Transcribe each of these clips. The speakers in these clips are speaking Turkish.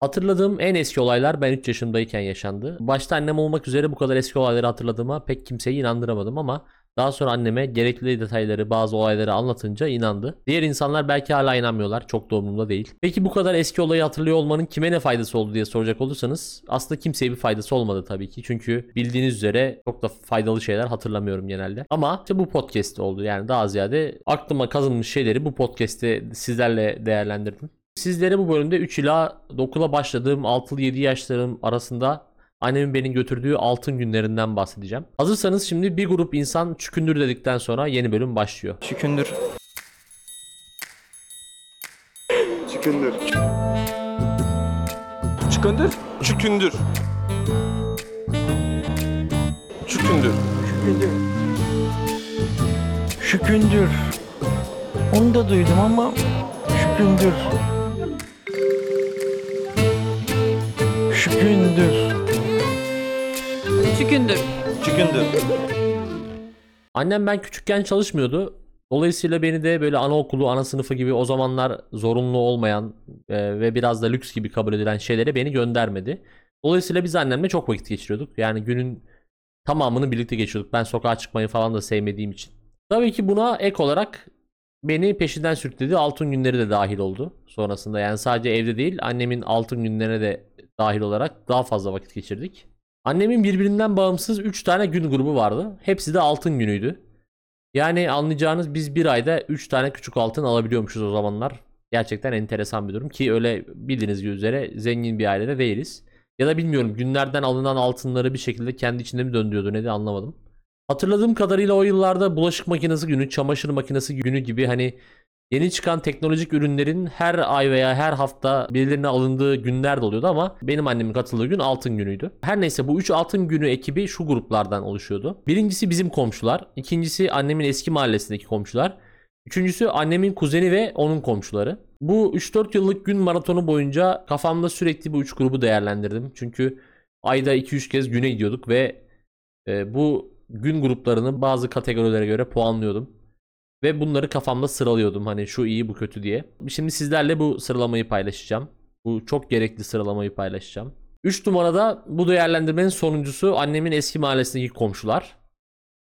Hatırladığım en eski olaylar ben 3 yaşındayken yaşandı. Başta annem olmak üzere bu kadar eski olayları hatırladığıma pek kimseyi inandıramadım ama daha sonra anneme gerekli detayları, bazı olayları anlatınca inandı. Diğer insanlar belki hala inanmıyorlar. Çok da değil. Peki bu kadar eski olayı hatırlıyor olmanın kime ne faydası oldu diye soracak olursanız aslında kimseye bir faydası olmadı tabii ki. Çünkü bildiğiniz üzere çok da faydalı şeyler hatırlamıyorum genelde. Ama işte bu podcast oldu. Yani daha ziyade aklıma kazınmış şeyleri bu podcast'te sizlerle değerlendirdim. Sizlere bu bölümde 3 ila 9'a başladığım 6-7 yaşlarım arasında annemin beni götürdüğü altın günlerinden bahsedeceğim. Hazırsanız şimdi bir grup insan çükündür dedikten sonra yeni bölüm başlıyor. Şükündür. Çıkındır. Şükündür. Çükündür. Çükündür. Şükündür. Onu da duydum ama şükündür. Şükündür. Çükündür. Şükündür. Annem ben küçükken çalışmıyordu. Dolayısıyla beni de böyle anaokulu, ana sınıfı gibi o zamanlar zorunlu olmayan e, ve biraz da lüks gibi kabul edilen şeylere beni göndermedi. Dolayısıyla biz annemle çok vakit geçiriyorduk. Yani günün tamamını birlikte geçiyorduk. Ben sokağa çıkmayı falan da sevmediğim için. Tabii ki buna ek olarak beni peşinden sürükledi. Altın günleri de dahil oldu sonrasında. Yani sadece evde değil annemin altın günlerine de dahil olarak daha fazla vakit geçirdik. Annemin birbirinden bağımsız 3 tane gün grubu vardı. Hepsi de altın günüydü. Yani anlayacağınız biz bir ayda 3 tane küçük altın alabiliyormuşuz o zamanlar. Gerçekten enteresan bir durum ki öyle bildiğiniz üzere zengin bir ailede değiliz. Ya da bilmiyorum günlerden alınan altınları bir şekilde kendi içinde mi döndürüyordu ne de anlamadım. Hatırladığım kadarıyla o yıllarda bulaşık makinesi günü, çamaşır makinesi günü gibi hani yeni çıkan teknolojik ürünlerin her ay veya her hafta birilerine alındığı günler de oluyordu ama benim annemin katıldığı gün altın günüydü. Her neyse bu 3 altın günü ekibi şu gruplardan oluşuyordu. Birincisi bizim komşular, ikincisi annemin eski mahallesindeki komşular, üçüncüsü annemin kuzeni ve onun komşuları. Bu 3-4 yıllık gün maratonu boyunca kafamda sürekli bu 3 grubu değerlendirdim. Çünkü ayda 2-3 kez güne gidiyorduk ve e, bu gün gruplarını bazı kategorilere göre puanlıyordum. Ve bunları kafamda sıralıyordum hani şu iyi bu kötü diye. Şimdi sizlerle bu sıralamayı paylaşacağım. Bu çok gerekli sıralamayı paylaşacağım. 3 numarada bu değerlendirmenin sonuncusu annemin eski mahallesindeki komşular.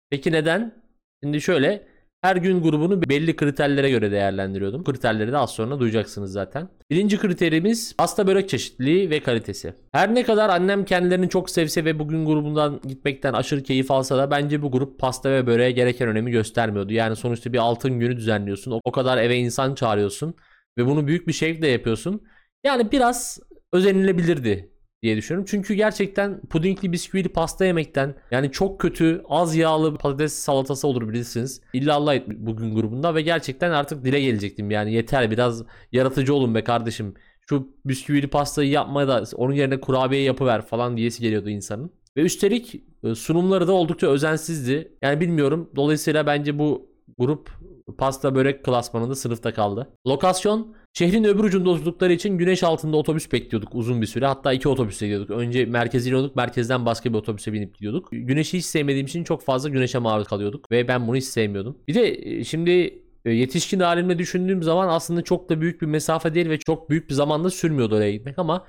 Peki neden? Şimdi şöyle her gün grubunu belli kriterlere göre değerlendiriyordum. Kriterleri de az sonra duyacaksınız zaten. Birinci kriterimiz pasta börek çeşitliliği ve kalitesi. Her ne kadar annem kendilerini çok sevse ve bugün grubundan gitmekten aşırı keyif alsa da bence bu grup pasta ve böreğe gereken önemi göstermiyordu. Yani sonuçta bir altın günü düzenliyorsun. O- kadar eve insan çağırıyorsun ve bunu büyük bir şevkle yapıyorsun. Yani biraz özenilebilirdi diye düşünüyorum. Çünkü gerçekten pudingli bisküvili pasta yemekten yani çok kötü az yağlı patates salatası olur bilirsiniz. İllallah et bugün grubunda ve gerçekten artık dile gelecektim. Yani yeter biraz yaratıcı olun be kardeşim. Şu bisküvili pastayı yapma da onun yerine kurabiye yapıver falan diyesi geliyordu insanın. Ve üstelik e, sunumları da oldukça özensizdi. Yani bilmiyorum. Dolayısıyla bence bu grup pasta börek klasmanında sınıfta kaldı. Lokasyon şehrin öbür ucunda oturdukları için güneş altında otobüs bekliyorduk uzun bir süre. Hatta iki otobüse gidiyorduk. Önce merkeze iniyorduk. Merkezden başka bir otobüse binip gidiyorduk. Güneşi hiç sevmediğim için çok fazla güneşe maruz kalıyorduk. Ve ben bunu hiç sevmiyordum. Bir de e, şimdi e, yetişkin halimle düşündüğüm zaman aslında çok da büyük bir mesafe değil ve çok büyük bir zamanda sürmüyordu oraya gitmek ama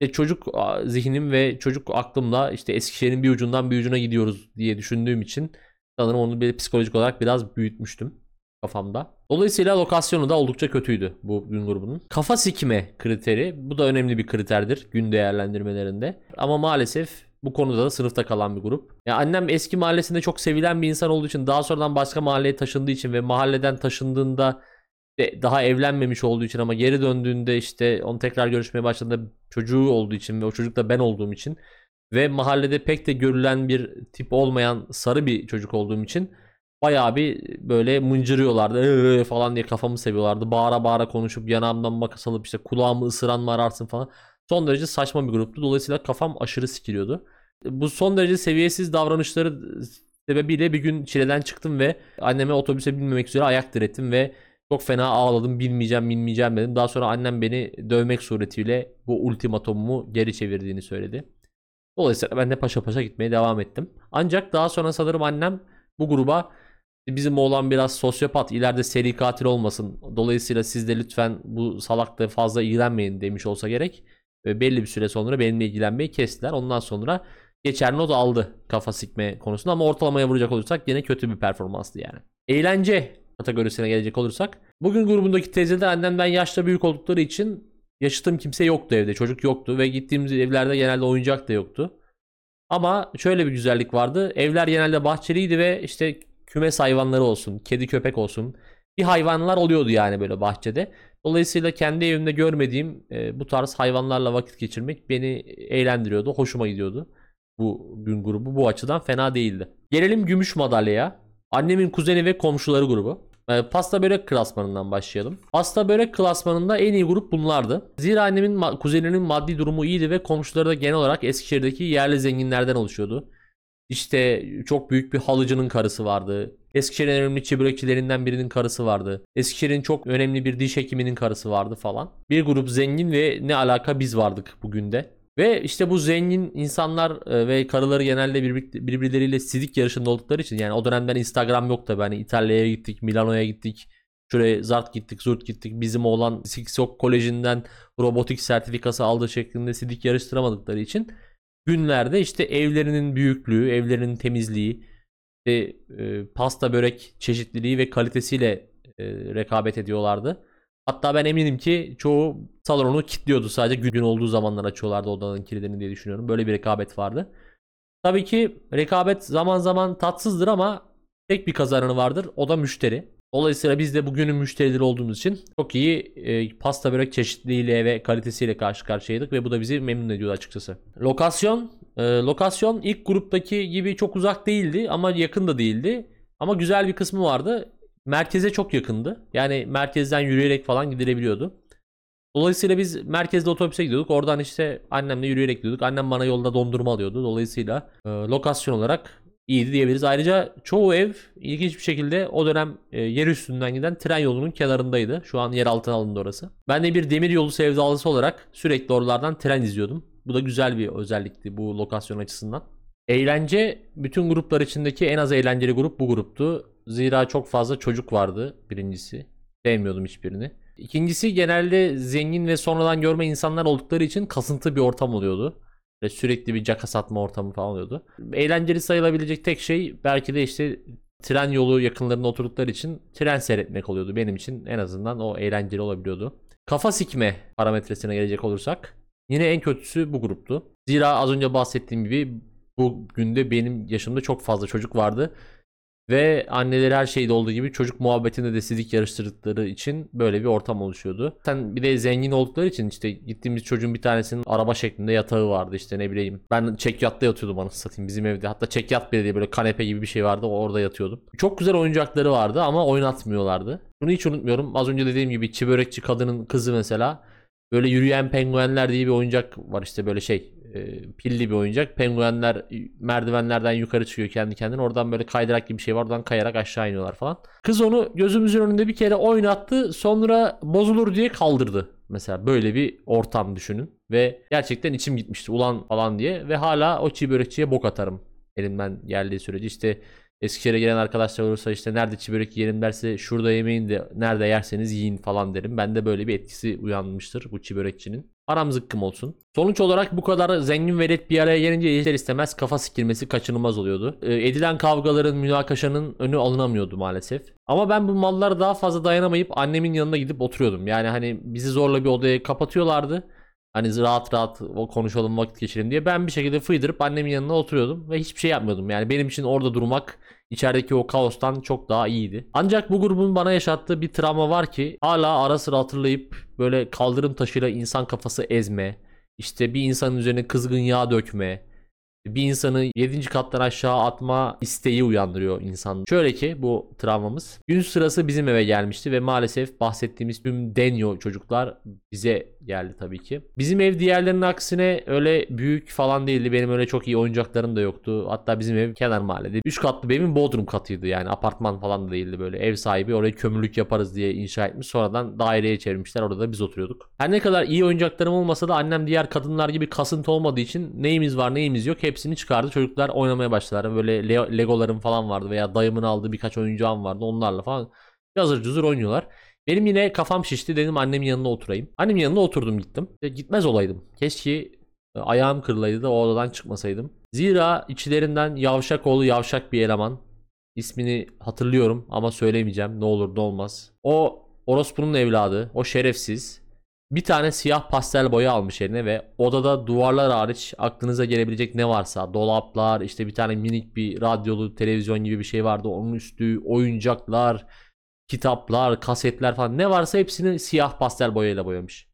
işte çocuk zihnim ve çocuk aklımla işte Eskişehir'in bir ucundan bir ucuna gidiyoruz diye düşündüğüm için sanırım onu bir psikolojik olarak biraz büyütmüştüm kafamda. Dolayısıyla lokasyonu da oldukça kötüydü bu gün grubunun. Kafa sikime kriteri bu da önemli bir kriterdir gün değerlendirmelerinde. Ama maalesef bu konuda da sınıfta kalan bir grup. Ya annem eski mahallesinde çok sevilen bir insan olduğu için daha sonradan başka mahalleye taşındığı için ve mahalleden taşındığında daha evlenmemiş olduğu için ama geri döndüğünde işte onu tekrar görüşmeye başladığında çocuğu olduğu için ve o çocuk da ben olduğum için ve mahallede pek de görülen bir tip olmayan sarı bir çocuk olduğum için bayağı bir böyle mıncırıyorlardı "Ee" falan diye kafamı seviyorlardı. Bağıra bağıra konuşup yanağımdan makas alıp işte kulağımı ısıran mı ararsın falan. Son derece saçma bir gruptu. Dolayısıyla kafam aşırı sikiliyordu. Bu son derece seviyesiz davranışları sebebiyle bir gün çileden çıktım ve anneme otobüse binmemek üzere ayak direttim ve çok fena ağladım bilmeyeceğim bilmeyeceğim dedim. Daha sonra annem beni dövmek suretiyle bu ultimatumumu geri çevirdiğini söyledi. Dolayısıyla ben de paşa paşa gitmeye devam ettim. Ancak daha sonra sanırım annem bu gruba bizim oğlan biraz sosyopat ileride seri katil olmasın. Dolayısıyla siz de lütfen bu salakla fazla ilgilenmeyin demiş olsa gerek. ve belli bir süre sonra benimle ilgilenmeyi kestiler. Ondan sonra geçer not aldı kafa sikme konusunda ama ortalamaya vuracak olursak yine kötü bir performanstı yani. Eğlence kategorisine gelecek olursak. Bugün grubundaki teyzeler annemden yaşta büyük oldukları için yaşıtım kimse yoktu evde. Çocuk yoktu ve gittiğimiz evlerde genelde oyuncak da yoktu. Ama şöyle bir güzellik vardı. Evler genelde bahçeliydi ve işte kümes hayvanları olsun, kedi köpek olsun. Bir hayvanlar oluyordu yani böyle bahçede. Dolayısıyla kendi evimde görmediğim e, bu tarz hayvanlarla vakit geçirmek beni eğlendiriyordu, hoşuma gidiyordu. Bu gün grubu bu açıdan fena değildi. Gelelim gümüş madalyaya. Annemin kuzeni ve komşuları grubu. E, Pasta börek klasmanından başlayalım. Pasta börek klasmanında en iyi grup bunlardı. Zira annemin kuzeninin maddi durumu iyiydi ve komşuları da genel olarak Eskişehir'deki yerli zenginlerden oluşuyordu. İşte çok büyük bir halıcının karısı vardı. Eskişehir'in önemli çibrikçilerinden birinin karısı vardı. Eskişehir'in çok önemli bir diş hekiminin karısı vardı falan. Bir grup zengin ve ne alaka biz vardık bugün de. Ve işte bu zengin insanlar e, ve karıları genelde birbir- birbirleriyle sidik yarışında oldukları için yani o dönemden Instagram yok tabi hani İtalya'ya gittik, Milano'ya gittik. Şuraya zart gittik, zurt gittik. Bizim oğlan Siksok Koleji'nden robotik sertifikası aldığı şeklinde sidik yarıştıramadıkları için günlerde işte evlerinin büyüklüğü, evlerinin temizliği, ve e, pasta börek çeşitliliği ve kalitesiyle e, rekabet ediyorlardı. Hatta ben eminim ki çoğu salonu kilitliyordu sadece gün olduğu zamanlar açıyorlardı odanın kilidini diye düşünüyorum. Böyle bir rekabet vardı. Tabii ki rekabet zaman zaman tatsızdır ama tek bir kazananı vardır. O da müşteri. Dolayısıyla biz de bugünün müşterileri olduğumuz için çok iyi e, pasta börek çeşitliliğiyle ve kalitesiyle karşı karşıyaydık ve bu da bizi memnun ediyordu açıkçası. Lokasyon, e, lokasyon ilk gruptaki gibi çok uzak değildi ama yakın da değildi. Ama güzel bir kısmı vardı. Merkeze çok yakındı. Yani merkezden yürüyerek falan gidilebiliyordu. Dolayısıyla biz merkezde otobüse gidiyorduk. Oradan işte annemle yürüyerek gidiyorduk. Annem bana yolda dondurma alıyordu. Dolayısıyla e, lokasyon olarak iyiydi diyebiliriz. Ayrıca çoğu ev ilginç bir şekilde o dönem e, yer üstünden giden tren yolunun kenarındaydı. Şu an yer altına alındı orası. Ben de bir demir yolu sevdalısı olarak sürekli oralardan tren izliyordum. Bu da güzel bir özellikti bu lokasyon açısından. Eğlence bütün gruplar içindeki en az eğlenceli grup bu gruptu. Zira çok fazla çocuk vardı birincisi. Sevmiyordum hiçbirini. İkincisi genelde zengin ve sonradan görme insanlar oldukları için kasıntı bir ortam oluyordu. Ve sürekli bir caka satma ortamı falan oluyordu. Eğlenceli sayılabilecek tek şey belki de işte tren yolu yakınlarında oturdukları için tren seyretmek oluyordu. Benim için en azından o eğlenceli olabiliyordu. Kafa sikme parametresine gelecek olursak yine en kötüsü bu gruptu. Zira az önce bahsettiğim gibi bu günde benim yaşımda çok fazla çocuk vardı. Ve anneleri her şeyde olduğu gibi çocuk muhabbetinde de sidik yarıştırdıkları için böyle bir ortam oluşuyordu. Sen bir de zengin oldukları için işte gittiğimiz çocuğun bir tanesinin araba şeklinde yatağı vardı işte ne bileyim. Ben çekyatta yatıyordum anasını satayım bizim evde. Hatta çekyat bile diye böyle kanepe gibi bir şey vardı orada yatıyordum. Çok güzel oyuncakları vardı ama oynatmıyorlardı. Bunu hiç unutmuyorum. Az önce dediğim gibi çi börekçi kadının kızı mesela. Böyle yürüyen penguenler diye bir oyuncak var işte böyle şey e, pilli bir oyuncak. Penguenler merdivenlerden yukarı çıkıyor kendi kendine. Oradan böyle kaydırak gibi bir şey var. Oradan kayarak aşağı iniyorlar falan. Kız onu gözümüzün önünde bir kere oynattı. Sonra bozulur diye kaldırdı. Mesela böyle bir ortam düşünün. Ve gerçekten içim gitmişti ulan falan diye. Ve hala o çiğ börekçiye bok atarım. Elimden geldiği sürece. işte Eskişehir'e gelen arkadaşlar olursa işte nerede çiğ börek yiyelim derse şurada yemeyin de nerede yerseniz yiyin falan derim. Bende böyle bir etkisi uyanmıştır bu çiğ börekçinin. Aram zıkkım olsun. Sonuç olarak bu kadar zengin velet bir araya gelince ister istemez kafa sikilmesi kaçınılmaz oluyordu. Ee, edilen kavgaların, münakaşanın önü alınamıyordu maalesef. Ama ben bu mallara daha fazla dayanamayıp annemin yanına gidip oturuyordum. Yani hani bizi zorla bir odaya kapatıyorlardı. Hani rahat rahat konuşalım vakit geçirelim diye. Ben bir şekilde fıydırıp annemin yanına oturuyordum ve hiçbir şey yapmıyordum. Yani benim için orada durmak içerideki o kaostan çok daha iyiydi. Ancak bu grubun bana yaşattığı bir travma var ki hala ara sıra hatırlayıp böyle kaldırım taşıyla insan kafası ezme, işte bir insanın üzerine kızgın yağ dökme, bir insanı 7. kattan aşağı atma isteği uyandırıyor insan. Şöyle ki bu travmamız. Gün sırası bizim eve gelmişti ve maalesef bahsettiğimiz tüm denyo çocuklar bize geldi tabii ki. Bizim ev diğerlerinin aksine öyle büyük falan değildi. Benim öyle çok iyi oyuncaklarım da yoktu. Hatta bizim ev kenar mahallede. 3 katlı bir evin bodrum katıydı yani apartman falan da değildi böyle. Ev sahibi oraya kömürlük yaparız diye inşa etmiş. Sonradan daireye çevirmişler. Orada da biz oturuyorduk. Her ne kadar iyi oyuncaklarım olmasa da annem diğer kadınlar gibi kasıntı olmadığı için neyimiz var neyimiz yok hepsini çıkardı. Çocuklar oynamaya başladılar. Böyle Le- Legolarım falan vardı veya dayımın aldığı birkaç oyuncağım vardı. Onlarla falan yazır cuzur oynuyorlar. Benim yine kafam şişti dedim annemin yanına oturayım. Annemin yanına oturdum gittim. E, gitmez olaydım. Keşke e, ayağım kırılaydı da o odadan çıkmasaydım. Zira içlerinden yavşak oğlu yavşak bir eleman. İsmini hatırlıyorum ama söylemeyeceğim ne olur ne olmaz. O orospunun evladı, o şerefsiz. Bir tane siyah pastel boya almış eline ve odada duvarlar hariç aklınıza gelebilecek ne varsa dolaplar işte bir tane minik bir radyolu televizyon gibi bir şey vardı onun üstü oyuncaklar kitaplar kasetler falan ne varsa hepsini siyah pastel boyayla boyamış.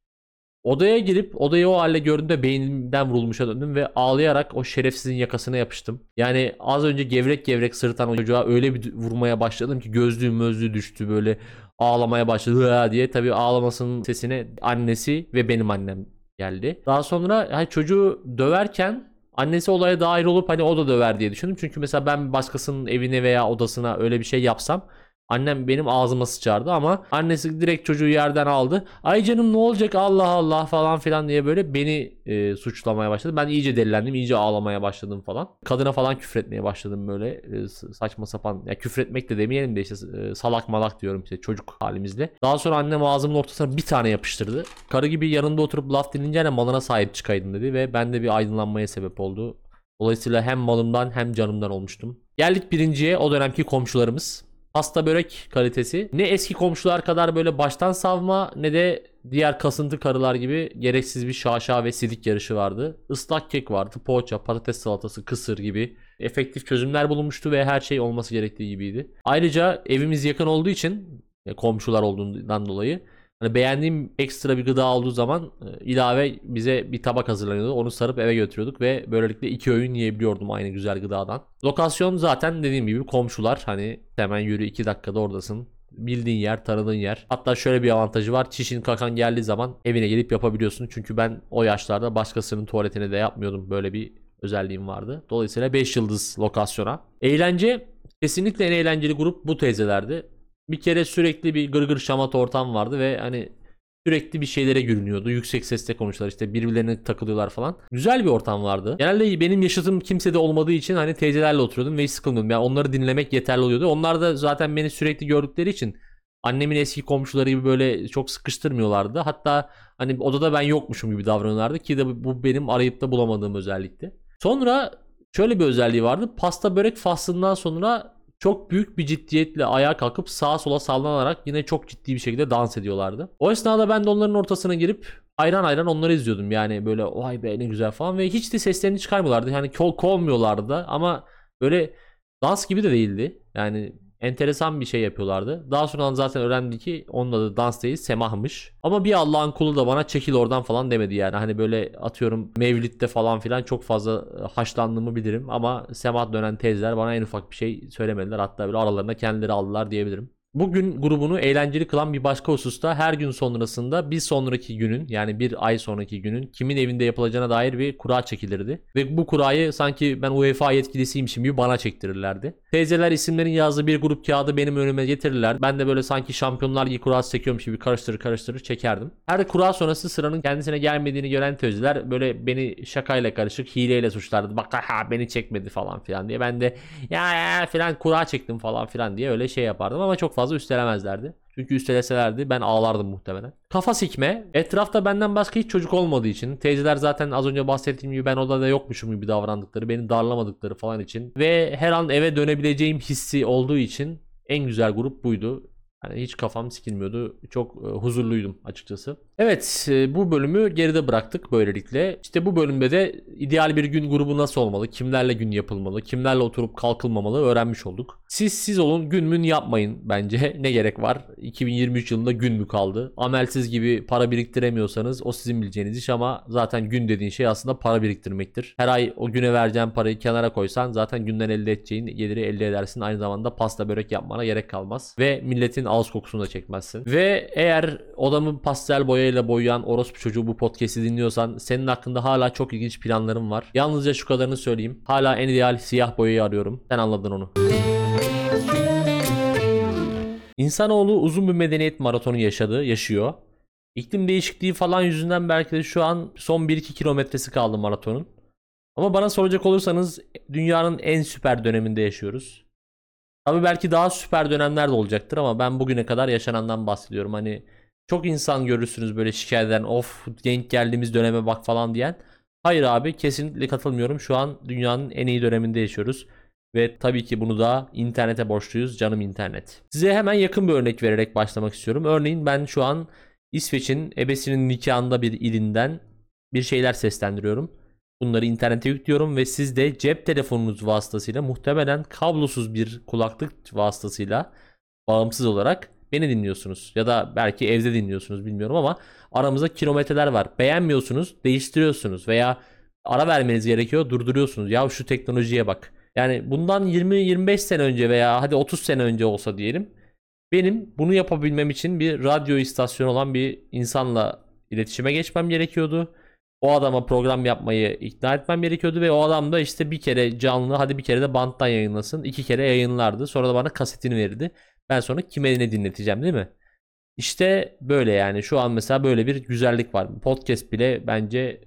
Odaya girip odayı o halde gördüğümde beynimden vurulmuşa döndüm ve ağlayarak o şerefsizin yakasına yapıştım. Yani az önce gevrek gevrek sırıtan o çocuğa öyle bir vurmaya başladım ki gözlüğüm mözlüğü düştü böyle ağlamaya başladı diye. Tabii ağlamasının sesine annesi ve benim annem geldi. Daha sonra hani çocuğu döverken annesi olaya dahil olup hani o da döver diye düşündüm. Çünkü mesela ben başkasının evine veya odasına öyle bir şey yapsam Annem benim ağzıma sıçardı ama annesi direkt çocuğu yerden aldı. Ay canım ne olacak Allah Allah falan filan diye böyle beni e, suçlamaya başladı. Ben iyice delilendim, iyice ağlamaya başladım falan. Kadına falan küfretmeye başladım böyle e, saçma sapan. Ya küfretmek de demeyelim de işte e, salak malak diyorum işte çocuk halimizle. Daha sonra annem ağzımın ortasına bir tane yapıştırdı. Karı gibi yanında oturup laf dinleyince malına sahip çıkaydın dedi ve ben de bir aydınlanmaya sebep oldu. Dolayısıyla hem malımdan hem canımdan olmuştum. Geldik birinciye o dönemki komşularımız. Pasta börek kalitesi ne eski komşular kadar böyle baştan savma ne de diğer kasıntı karılar gibi gereksiz bir şaşa ve sidik yarışı vardı. Islak kek vardı, poğaça, patates salatası, kısır gibi efektif çözümler bulunmuştu ve her şey olması gerektiği gibiydi. Ayrıca evimiz yakın olduğu için e, komşular olduğundan dolayı hani beğendiğim ekstra bir gıda olduğu zaman e, ilave bize bir tabak hazırlanıyordu. Onu sarıp eve götürüyorduk ve böylelikle iki öğün yiyebiliyordum aynı güzel gıdadan. Lokasyon zaten dediğim gibi komşular hani hemen yürü iki dakikada oradasın. Bildiğin yer, tanıdığın yer. Hatta şöyle bir avantajı var. Çişin kakan geldiği zaman evine gelip yapabiliyorsun. Çünkü ben o yaşlarda başkasının tuvaletine de yapmıyordum. Böyle bir özelliğim vardı. Dolayısıyla 5 yıldız lokasyona. Eğlence kesinlikle en eğlenceli grup bu teyzelerdi. Bir kere sürekli bir gırgır şamata ortam vardı ve hani sürekli bir şeylere gülünüyordu. Yüksek sesle konuşuyorlar işte birbirlerine takılıyorlar falan. Güzel bir ortam vardı. Genelde benim yaşadığım kimsede olmadığı için hani teyzelerle oturuyordum ve hiç sıkılmıyordum. Yani onları dinlemek yeterli oluyordu. Onlar da zaten beni sürekli gördükleri için annemin eski komşuları gibi böyle çok sıkıştırmıyorlardı. Hatta hani odada ben yokmuşum gibi davranıyorlardı ki de bu benim arayıp da bulamadığım özellikti. Sonra şöyle bir özelliği vardı. Pasta börek faslından sonra çok büyük bir ciddiyetle ayağa kalkıp sağa sola sallanarak yine çok ciddi bir şekilde dans ediyorlardı. O esnada ben de onların ortasına girip ayran ayran onları izliyordum. Yani böyle vay be ne güzel falan ve hiç de seslerini çıkarmıyorlardı. Yani kol kovmuyorlardı da ama böyle dans gibi de değildi. Yani enteresan bir şey yapıyorlardı. Daha sonra zaten öğrendim ki onun adı dans değil semahmış. Ama bir Allah'ın kulu da bana çekil oradan falan demedi yani. Hani böyle atıyorum Mevlid'de falan filan çok fazla e, haşlandığımı bilirim. Ama semah dönen teyzeler bana en ufak bir şey söylemediler. Hatta böyle aralarında kendileri aldılar diyebilirim. Bugün grubunu eğlenceli kılan bir başka hususta her gün sonrasında bir sonraki günün yani bir ay sonraki günün kimin evinde yapılacağına dair bir kura çekilirdi. Ve bu kurayı sanki ben UEFA yetkilisiymişim gibi bana çektirirlerdi. Teyzeler isimlerin yazdığı bir grup kağıdı benim önüme getirirler. Ben de böyle sanki şampiyonlar ligi kurası çekiyormuş gibi karıştırır karıştırır çekerdim. Her kura sonrası sıranın kendisine gelmediğini gören teyzeler böyle beni şakayla karışık hileyle suçlardı. Bak ha beni çekmedi falan filan diye. Ben de ya ya filan kura çektim falan filan diye öyle şey yapardım ama çok fazla üstelemezlerdi. Çünkü üsteleselerdi ben ağlardım muhtemelen. Kafa sikme. Etrafta benden başka hiç çocuk olmadığı için. Teyzeler zaten az önce bahsettiğim gibi ben odada yokmuşum gibi davrandıkları. Beni darlamadıkları falan için. Ve her an eve dönebileceğim hissi olduğu için en güzel grup buydu. Yani hiç kafam sikilmiyordu. Çok e, huzurluydum açıkçası. Evet e, bu bölümü geride bıraktık böylelikle. İşte bu bölümde de ideal bir gün grubu nasıl olmalı? Kimlerle gün yapılmalı? Kimlerle oturup kalkılmamalı öğrenmiş olduk. Siz siz olun gün mün yapmayın bence. Ne gerek var? 2023 yılında gün mü kaldı? Amelsiz gibi para biriktiremiyorsanız o sizin bileceğiniz iş ama zaten gün dediğin şey aslında para biriktirmektir. Her ay o güne vereceğin parayı kenara koysan zaten günden elde edeceğin geliri elde edersin. Aynı zamanda pasta börek yapmana gerek kalmaz. Ve milletin ağız kokusunu da çekmezsin. Ve eğer odamı pastel boyayla boyayan orospu çocuğu bu podcast'i dinliyorsan senin hakkında hala çok ilginç planlarım var. Yalnızca şu kadarını söyleyeyim. Hala en ideal siyah boyayı arıyorum. Sen anladın onu. İnsanoğlu uzun bir medeniyet maratonu yaşadı, yaşıyor. İklim değişikliği falan yüzünden belki de şu an son 1-2 kilometresi kaldı maratonun. Ama bana soracak olursanız dünyanın en süper döneminde yaşıyoruz. Tabii belki daha süper dönemler de olacaktır ama ben bugüne kadar yaşanandan bahsediyorum. Hani çok insan görürsünüz böyle şikayet eden of denk geldiğimiz döneme bak falan diyen. Hayır abi kesinlikle katılmıyorum. Şu an dünyanın en iyi döneminde yaşıyoruz. Ve tabii ki bunu da internete borçluyuz. Canım internet. Size hemen yakın bir örnek vererek başlamak istiyorum. Örneğin ben şu an İsveç'in ebesinin nikahında bir ilinden bir şeyler seslendiriyorum. Bunları internete yüklüyorum ve siz de cep telefonunuz vasıtasıyla muhtemelen kablosuz bir kulaklık vasıtasıyla bağımsız olarak beni dinliyorsunuz. Ya da belki evde dinliyorsunuz bilmiyorum ama aramızda kilometreler var. Beğenmiyorsunuz, değiştiriyorsunuz veya ara vermeniz gerekiyor, durduruyorsunuz. Ya şu teknolojiye bak. Yani bundan 20-25 sene önce veya hadi 30 sene önce olsa diyelim. Benim bunu yapabilmem için bir radyo istasyonu olan bir insanla iletişime geçmem gerekiyordu. O adama program yapmayı ikna etmem gerekiyordu ve o adam da işte bir kere canlı hadi bir kere de banttan yayınlasın. iki kere yayınlardı. Sonra da bana kasetini verirdi. Ben sonra kime ne dinleteceğim değil mi? İşte böyle yani şu an mesela böyle bir güzellik var. Podcast bile bence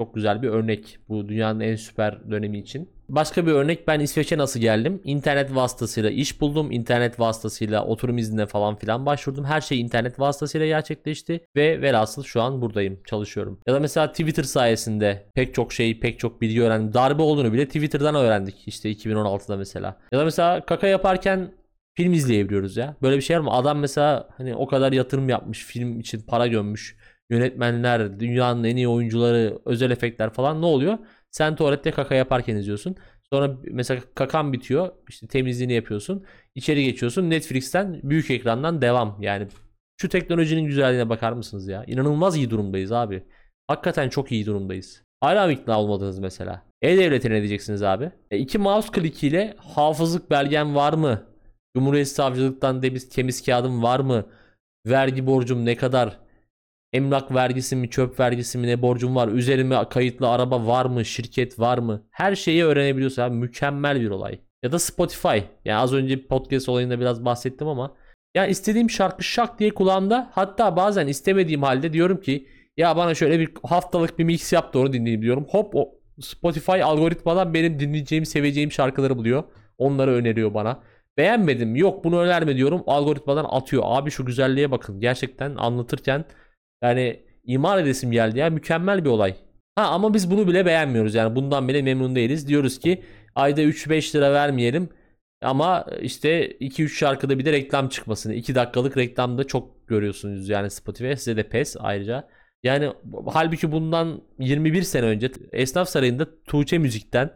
çok güzel bir örnek bu dünyanın en süper dönemi için. Başka bir örnek ben İsveç'e nasıl geldim? İnternet vasıtasıyla iş buldum. İnternet vasıtasıyla oturum iznine falan filan başvurdum. Her şey internet vasıtasıyla gerçekleşti. Ve velhasıl şu an buradayım. Çalışıyorum. Ya da mesela Twitter sayesinde pek çok şeyi pek çok bilgi öğrendim. Darbe olduğunu bile Twitter'dan öğrendik. İşte 2016'da mesela. Ya da mesela kaka yaparken film izleyebiliyoruz ya. Böyle bir şey var mı? Adam mesela hani o kadar yatırım yapmış film için para gömmüş. Yönetmenler, dünyanın en iyi oyuncuları, özel efektler falan ne oluyor? Sen tuvalette kaka yaparken izliyorsun. Sonra mesela kakan bitiyor. işte temizliğini yapıyorsun. İçeri geçiyorsun. Netflix'ten büyük ekrandan devam. Yani şu teknolojinin güzelliğine bakar mısınız ya? İnanılmaz iyi durumdayız abi. Hakikaten çok iyi durumdayız. Hala ikna olmadınız mesela? E-Devlet'e ne diyeceksiniz abi? E, iki mouse klikiyle hafızlık belgen var mı? Cumhuriyet Savcılıktan demiz temiz kağıdım var mı? Vergi borcum ne kadar? Emlak vergisi mi, çöp vergisi mi, ne borcum var? Üzerime kayıtlı araba var mı, şirket var mı? Her şeyi öğrenebiliyorsun abi. Mükemmel bir olay. Ya da Spotify. Yani az önce podcast olayında biraz bahsettim ama ya istediğim şarkı şak diye kulağımda. Hatta bazen istemediğim halde diyorum ki ya bana şöyle bir haftalık bir mix yap da onu dinleyeyim diyorum. Hop o Spotify algoritmadan benim dinleyeceğim, seveceğim şarkıları buluyor. Onları öneriyor bana. Beğenmedim. Yok bunu önerme diyorum. Algoritmadan atıyor. Abi şu güzelliğe bakın. Gerçekten anlatırken yani imar edesim geldi ya. Mükemmel bir olay. Ha ama biz bunu bile beğenmiyoruz. Yani bundan bile memnun değiliz. Diyoruz ki ayda 3-5 lira vermeyelim. Ama işte 2-3 şarkıda bir de reklam çıkmasını. 2 dakikalık reklamda çok görüyorsunuz yani Spotify. Size de pes ayrıca. Yani halbuki bundan 21 sene önce Esnaf Sarayı'nda Tuğçe Müzik'ten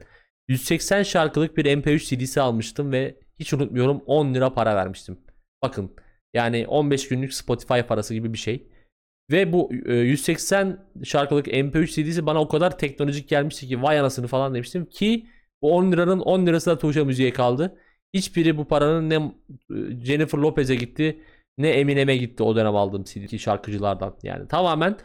180 şarkılık bir MP3 CD'si almıştım ve hiç unutmuyorum 10 lira para vermiştim. Bakın yani 15 günlük Spotify parası gibi bir şey. Ve bu e, 180 şarkılık MP3 CD'si bana o kadar teknolojik gelmişti ki vay anasını falan demiştim ki bu 10 liranın 10 lirası da Tuğçe Müziğe kaldı. Hiçbiri bu paranın ne e, Jennifer Lopez'e gitti ne Eminem'e gitti o dönem aldığım CD şarkıcılardan. Yani tamamen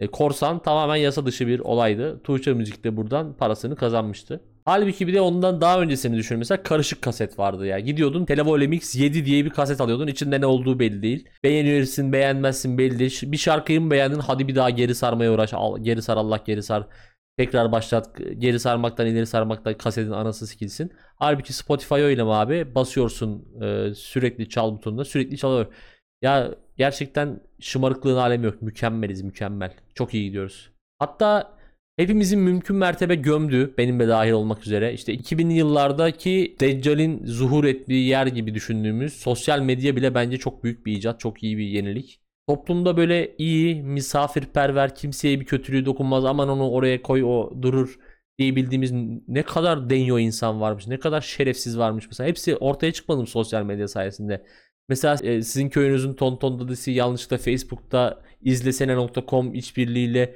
e, korsan tamamen yasa dışı bir olaydı. Tuğçe Müzik de buradan parasını kazanmıştı. Halbuki bir de ondan daha öncesini düşün. Mesela karışık kaset vardı ya. Gidiyordun Televole Mix 7 diye bir kaset alıyordun. İçinde ne olduğu belli değil. Beğenirsin beğenmezsin belli değil. Bir şarkıyı mı beğendin? Hadi bir daha geri sarmaya uğraş. Al, geri sar Allah geri sar. Tekrar başlat. Geri sarmaktan ileri sarmaktan kasetin anası sikilsin. Halbuki Spotify öyle mi abi? Basıyorsun e, sürekli çal butonuna. Sürekli çalıyor. Ya gerçekten şımarıklığın alemi yok. Mükemmeliz mükemmel. Çok iyi gidiyoruz. Hatta hepimizin mümkün mertebe gömdüğü benim de dahil olmak üzere işte 2000'li yıllardaki Deccal'in zuhur ettiği yer gibi düşündüğümüz sosyal medya bile bence çok büyük bir icat. Çok iyi bir yenilik. Toplumda böyle iyi, misafirperver, kimseye bir kötülüğü dokunmaz. Aman onu oraya koy o durur diye bildiğimiz ne kadar denyo insan varmış. Ne kadar şerefsiz varmış mesela. Hepsi ortaya çıkmadı mı sosyal medya sayesinde? Mesela e, sizin köyünüzün tonton dadısı yanlışlıkla Facebook'ta izlesene.com işbirliğiyle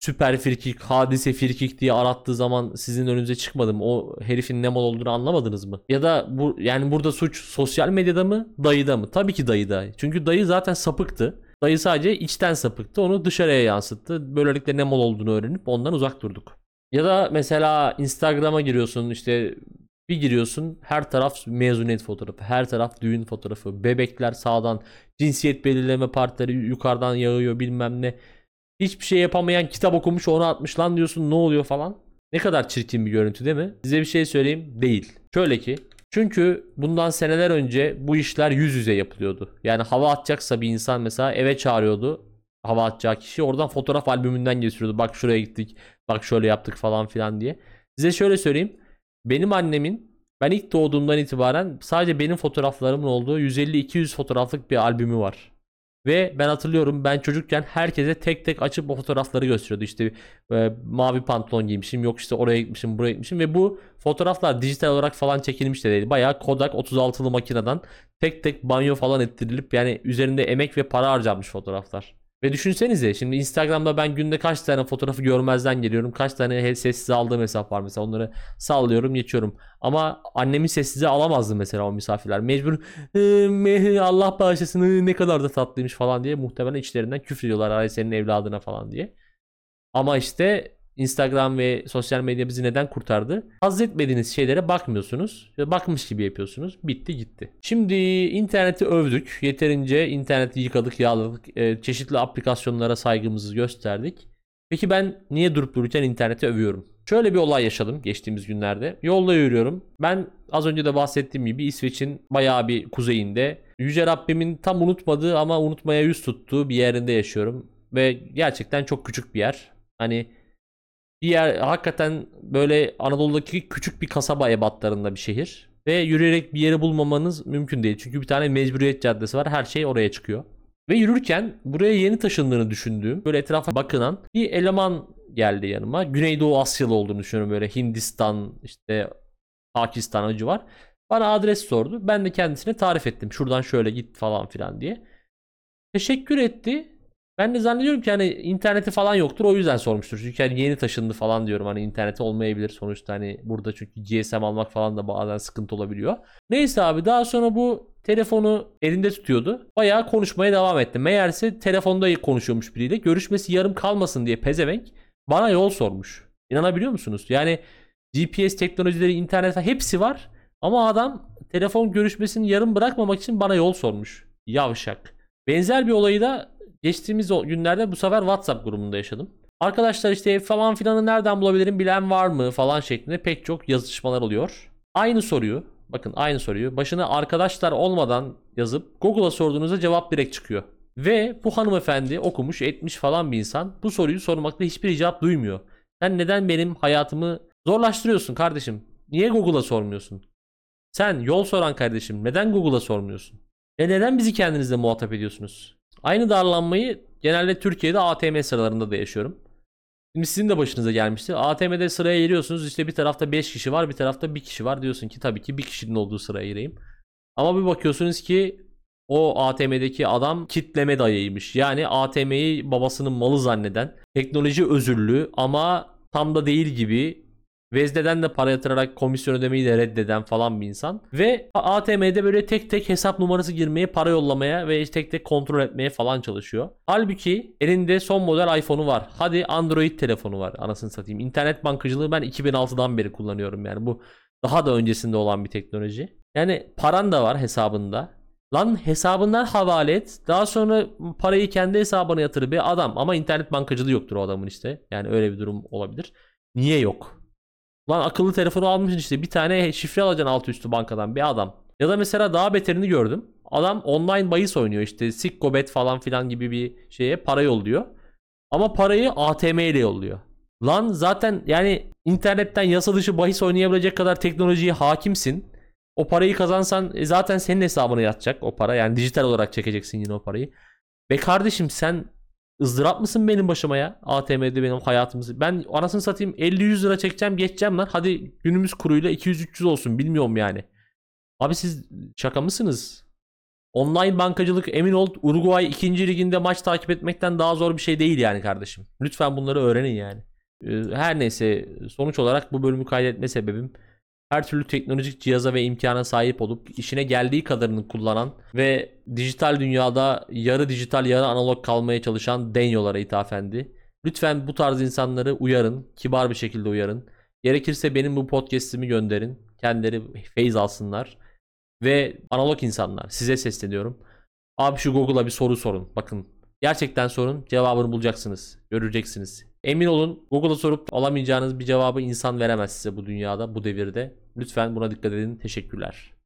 süper frikik, hadise frikik diye arattığı zaman sizin önünüze çıkmadı mı? O herifin ne mal olduğunu anlamadınız mı? Ya da bu yani burada suç sosyal medyada mı, dayıda mı? Tabii ki dayıda. Çünkü dayı zaten sapıktı. Dayı sadece içten sapıktı. Onu dışarıya yansıttı. Böylelikle ne mal olduğunu öğrenip ondan uzak durduk. Ya da mesela Instagram'a giriyorsun işte bir giriyorsun her taraf mezuniyet fotoğrafı, her taraf düğün fotoğrafı, bebekler sağdan, cinsiyet belirleme partileri yukarıdan yağıyor bilmem ne. Hiçbir şey yapamayan kitap okumuş onu atmış lan diyorsun ne oluyor falan. Ne kadar çirkin bir görüntü değil mi? Size bir şey söyleyeyim değil. Şöyle ki Çünkü bundan seneler önce bu işler yüz yüze yapılıyordu. Yani hava atacaksa bir insan mesela eve çağırıyordu hava atacağı kişi oradan fotoğraf albümünden geçiriyordu. Bak şuraya gittik, bak şöyle yaptık falan filan diye. Size şöyle söyleyeyim. Benim annemin ben ilk doğduğumdan itibaren sadece benim fotoğraflarımın olduğu 150-200 fotoğraflık bir albümü var. Ve ben hatırlıyorum ben çocukken herkese tek tek açıp o fotoğrafları gösteriyordu. İşte e, mavi pantolon giymişim, yok işte oraya gitmişim, buraya gitmişim ve bu fotoğraflar dijital olarak falan çekilmiş de değil. Bayağı Kodak 36'lı makineden tek tek banyo falan ettirilip yani üzerinde emek ve para harcanmış fotoğraflar. Ve düşünsenize şimdi Instagram'da ben günde kaç tane fotoğrafı görmezden geliyorum. Kaç tane sessize aldığım hesap var mesela onları sallıyorum geçiyorum. Ama annemi sessize alamazdı mesela o misafirler. Mecbur "Ee, Allah bağışlasın ee, ne kadar da tatlıymış falan diye muhtemelen içlerinden küfür ediyorlar senin evladına falan diye. Ama işte Instagram ve sosyal medya bizi neden kurtardı? Haz etmediğiniz şeylere bakmıyorsunuz. Bakmış gibi yapıyorsunuz. Bitti gitti. Şimdi interneti övdük. Yeterince interneti yıkadık, yağladık. e, çeşitli aplikasyonlara saygımızı gösterdik. Peki ben niye durup dururken interneti övüyorum? Şöyle bir olay yaşadım geçtiğimiz günlerde. Yolda yürüyorum. Ben az önce de bahsettiğim gibi İsveç'in bayağı bir kuzeyinde. Yüce Rabbimin tam unutmadığı ama unutmaya yüz tuttuğu bir yerinde yaşıyorum. Ve gerçekten çok küçük bir yer. Hani bir yer hakikaten böyle Anadolu'daki küçük bir kasaba ebatlarında bir şehir. Ve yürüyerek bir yeri bulmamanız mümkün değil. Çünkü bir tane mecburiyet caddesi var. Her şey oraya çıkıyor. Ve yürürken buraya yeni taşındığını düşündüğüm böyle etrafa bakınan bir eleman geldi yanıma. Güneydoğu Asyalı olduğunu düşünüyorum böyle Hindistan işte Pakistan acı var. Bana adres sordu. Ben de kendisine tarif ettim. Şuradan şöyle git falan filan diye. Teşekkür etti. Ben de zannediyorum ki hani interneti falan yoktur o yüzden sormuştur. Çünkü hani yeni taşındı falan diyorum hani interneti olmayabilir sonuçta hani burada çünkü GSM almak falan da bazen sıkıntı olabiliyor. Neyse abi daha sonra bu telefonu elinde tutuyordu. Bayağı konuşmaya devam etti. Meğerse telefonda konuşuyormuş biriyle. Görüşmesi yarım kalmasın diye pezevenk bana yol sormuş. İnanabiliyor musunuz? Yani GPS teknolojileri, internet hepsi var. Ama adam telefon görüşmesini yarım bırakmamak için bana yol sormuş. Yavşak. Benzer bir olayı da geçtiğimiz günlerde bu sefer WhatsApp grubunda yaşadım. Arkadaşlar işte falan filanı nereden bulabilirim bilen var mı falan şeklinde pek çok yazışmalar oluyor. Aynı soruyu bakın aynı soruyu başına arkadaşlar olmadan yazıp Google'a sorduğunuzda cevap direkt çıkıyor. Ve bu hanımefendi okumuş etmiş falan bir insan bu soruyu sormakta hiçbir cevap duymuyor. Sen neden benim hayatımı zorlaştırıyorsun kardeşim? Niye Google'a sormuyorsun? Sen yol soran kardeşim neden Google'a sormuyorsun? E neden bizi kendinizle muhatap ediyorsunuz? Aynı darlanmayı genelde Türkiye'de ATM sıralarında da yaşıyorum. Şimdi sizin de başınıza gelmiştir. ATM'de sıraya giriyorsunuz. İşte bir tarafta 5 kişi var, bir tarafta 1 kişi var. Diyorsun ki tabii ki bir kişinin olduğu sıraya gireyim. Ama bir bakıyorsunuz ki o ATM'deki adam kitleme dayıymış. Yani ATM'yi babasının malı zanneden, teknoloji özürlü ama tam da değil gibi Vezne'den de para yatırarak komisyon ödemeyi de reddeden falan bir insan. Ve ATM'de böyle tek tek hesap numarası girmeye, para yollamaya ve tek tek kontrol etmeye falan çalışıyor. Halbuki elinde son model iPhone'u var. Hadi Android telefonu var anasını satayım. İnternet bankacılığı ben 2006'dan beri kullanıyorum yani bu daha da öncesinde olan bir teknoloji. Yani paran da var hesabında. Lan hesabından havale et. Daha sonra parayı kendi hesabına yatır bir adam. Ama internet bankacılığı yoktur o adamın işte. Yani öyle bir durum olabilir. Niye yok? Lan akıllı telefonu almışsın işte bir tane şifre alacaksın altı üstü bankadan bir adam. Ya da mesela daha beterini gördüm. Adam online bahis oynuyor işte Sikkobet falan filan gibi bir şeye para yolluyor. Ama parayı ATM ile yolluyor. Lan zaten yani internetten yasa dışı bahis oynayabilecek kadar teknolojiye hakimsin. O parayı kazansan e, zaten senin hesabına yatacak o para. Yani dijital olarak çekeceksin yine o parayı. Be kardeşim sen ızdırap mısın benim başıma ya? ATM'de benim hayatımızı. Ben anasını satayım 50-100 lira çekeceğim geçeceğim lan. Hadi günümüz kuruyla 200-300 olsun bilmiyorum yani. Abi siz şaka mısınız? Online bankacılık emin ol Uruguay 2. liginde maç takip etmekten daha zor bir şey değil yani kardeşim. Lütfen bunları öğrenin yani. Ee, Her neyse sonuç olarak bu bölümü kaydetme sebebim her türlü teknolojik cihaza ve imkana sahip olup işine geldiği kadarını kullanan ve dijital dünyada yarı dijital yarı analog kalmaya çalışan denyolara ithafendi. Lütfen bu tarz insanları uyarın, kibar bir şekilde uyarın. Gerekirse benim bu podcast'imi gönderin. Kendileri feyz alsınlar. Ve analog insanlar size sesleniyorum. Abi şu Google'a bir soru sorun. Bakın gerçekten sorun cevabını bulacaksınız. Göreceksiniz. Emin olun Google'a sorup alamayacağınız bir cevabı insan veremez size bu dünyada bu devirde. Lütfen buna dikkat edin. Teşekkürler.